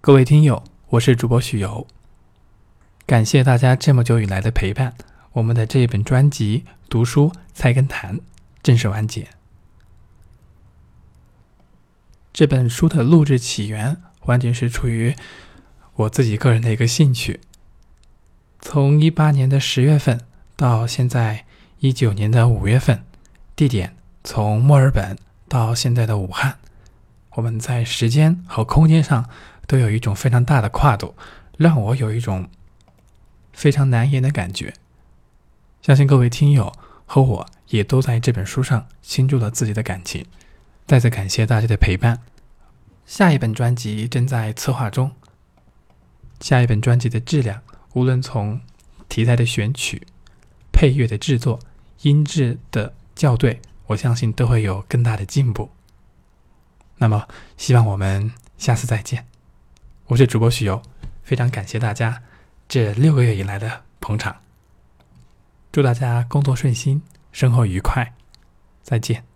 各位听友，我是主播许由，感谢大家这么久以来的陪伴。我们的这一本专辑《读书菜根谭》正式完结。这本书的录制起源，完全是出于我自己个人的一个兴趣。从一八年的十月份到现在一九年的五月份，地点从墨尔本到现在的武汉，我们在时间和空间上。都有一种非常大的跨度，让我有一种非常难言的感觉。相信各位听友和我也都在这本书上倾注了自己的感情。再次感谢大家的陪伴。下一本专辑正在策划中。下一本专辑的质量，无论从题材的选取、配乐的制作、音质的校对，我相信都会有更大的进步。那么，希望我们下次再见。我是主播许由，非常感谢大家这六个月以来的捧场。祝大家工作顺心，生活愉快，再见。